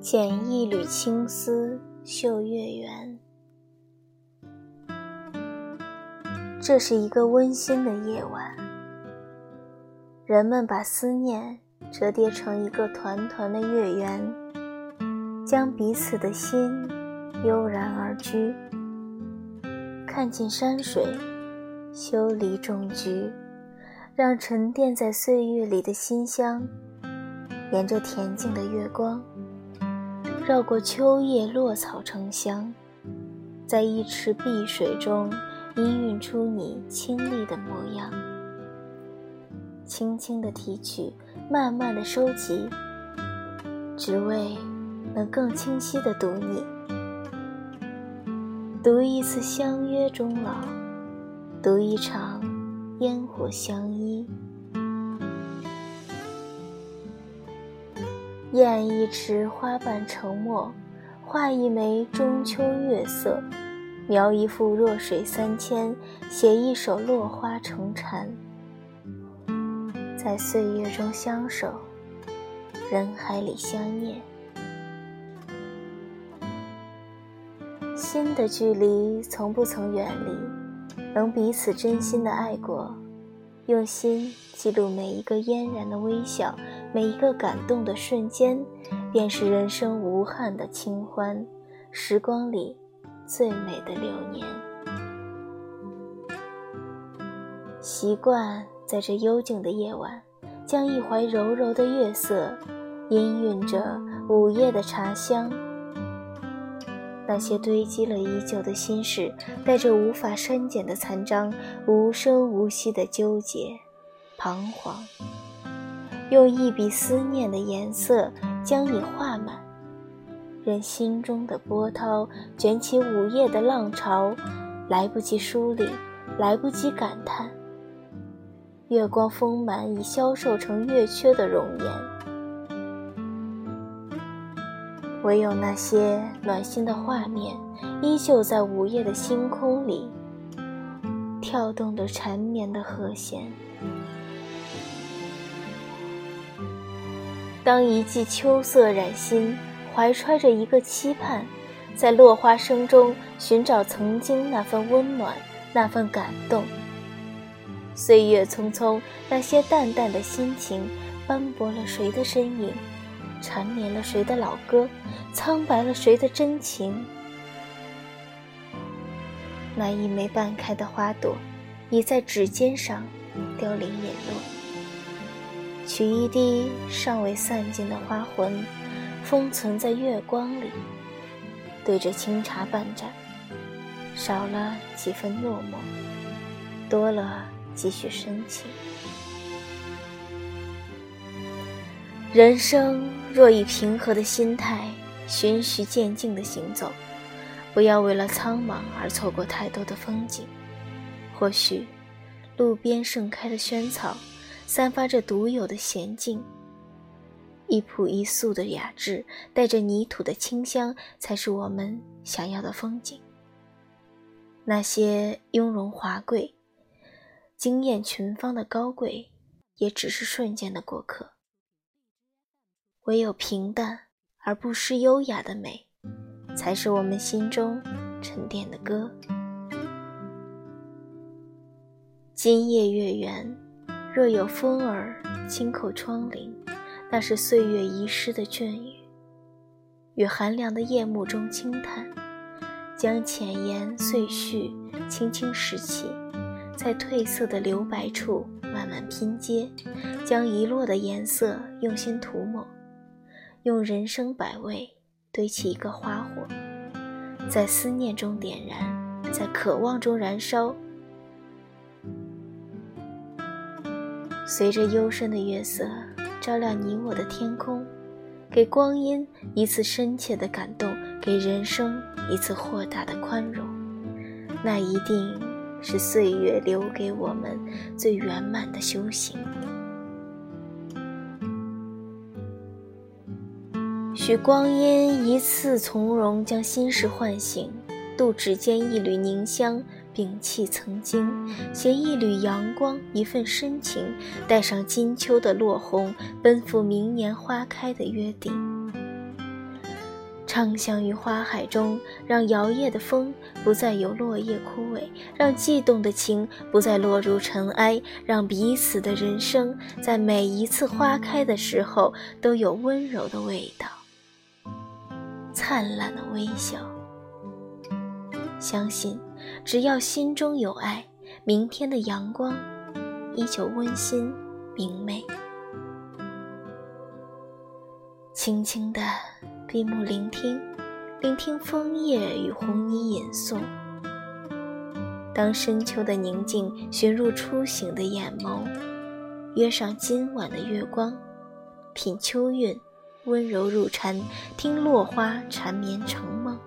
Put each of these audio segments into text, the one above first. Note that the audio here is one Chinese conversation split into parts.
剪一缕青丝绣月圆。这是一个温馨的夜晚，人们把思念折叠成一个团团的月圆，将彼此的心悠然而居。看尽山水，修篱种菊，让沉淀在岁月里的馨香，沿着恬静的月光，绕过秋叶落草成香，在一池碧水中。氤氲出你清丽的模样，轻轻的提取，慢慢的收集，只为能更清晰的读你。读一次相约终老，读一场烟火相依。验一池花瓣成墨，画一枚中秋月色。描一幅弱水三千，写一首落花成禅，在岁月中相守，人海里相念。心的距离从不曾远离，能彼此真心的爱过，用心记录每一个嫣然的微笑，每一个感动的瞬间，便是人生无憾的清欢。时光里。最美的流年，习惯在这幽静的夜晚，将一怀柔柔的月色，氤氲着午夜的茶香。那些堆积了已久的心事，带着无法删减的残章，无声无息的纠结、彷徨，用一笔思念的颜色，将你画满。任心中的波涛卷起午夜的浪潮，来不及梳理，来不及感叹。月光丰满，已消瘦成月缺的容颜。唯有那些暖心的画面，依旧在午夜的星空里跳动着缠绵的和弦。当一季秋色染心。怀揣着一个期盼，在落花声中寻找曾经那份温暖，那份感动。岁月匆匆，那些淡淡的心情，斑驳了谁的身影，缠绵了谁的老歌，苍白了谁的真情。那一枚半开的花朵，已在指尖上凋零叶落。取一滴尚未散尽的花魂。封存在月光里，对着清茶半盏，少了几分落寞，多了几许深情。人生若以平和的心态，循序渐进的行走，不要为了苍茫而错过太多的风景。或许，路边盛开的萱草，散发着独有的娴静。一朴一素的雅致，带着泥土的清香，才是我们想要的风景。那些雍容华贵、惊艳群芳的高贵，也只是瞬间的过客。唯有平淡而不失优雅的美，才是我们心中沉淀的歌。今夜月圆，若有风儿轻叩窗棂。那是岁月遗失的眷语，与寒凉的夜幕中轻叹，将浅言碎絮轻轻拾起，在褪色的留白处慢慢拼接，将遗落的颜色用心涂抹，用人生百味堆起一个花火，在思念中点燃，在渴望中燃烧，随着幽深的月色。照亮你我的天空，给光阴一次深切的感动，给人生一次豁达的宽容。那一定是岁月留给我们最圆满的修行。许光阴一次从容，将心事唤醒，渡指尖一缕凝香。摒弃曾经，携一缕阳光，一份深情，带上金秋的落红，奔赴明年花开的约定。畅想于花海中，让摇曳的风不再有落叶枯萎，让悸动的情不再落入尘埃，让彼此的人生在每一次花开的时候都有温柔的味道，灿烂的微笑。相信，只要心中有爱，明天的阳光依旧温馨明媚。轻轻地闭目聆听，聆听枫叶与红泥吟诵。当深秋的宁静寻入初醒的眼眸，约上今晚的月光，品秋韵，温柔入禅，听落花缠绵成梦。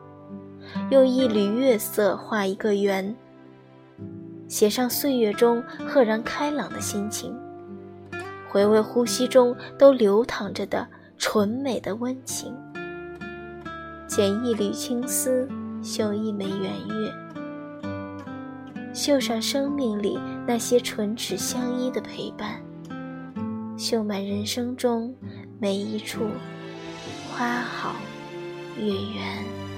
用一缕月色画一个圆，写上岁月中赫然开朗的心情，回味呼吸中都流淌着的。纯美的温情，剪一缕青丝，绣一枚圆月，绣上生命里那些唇齿相依的陪伴，绣满人生中每一处花好月圆。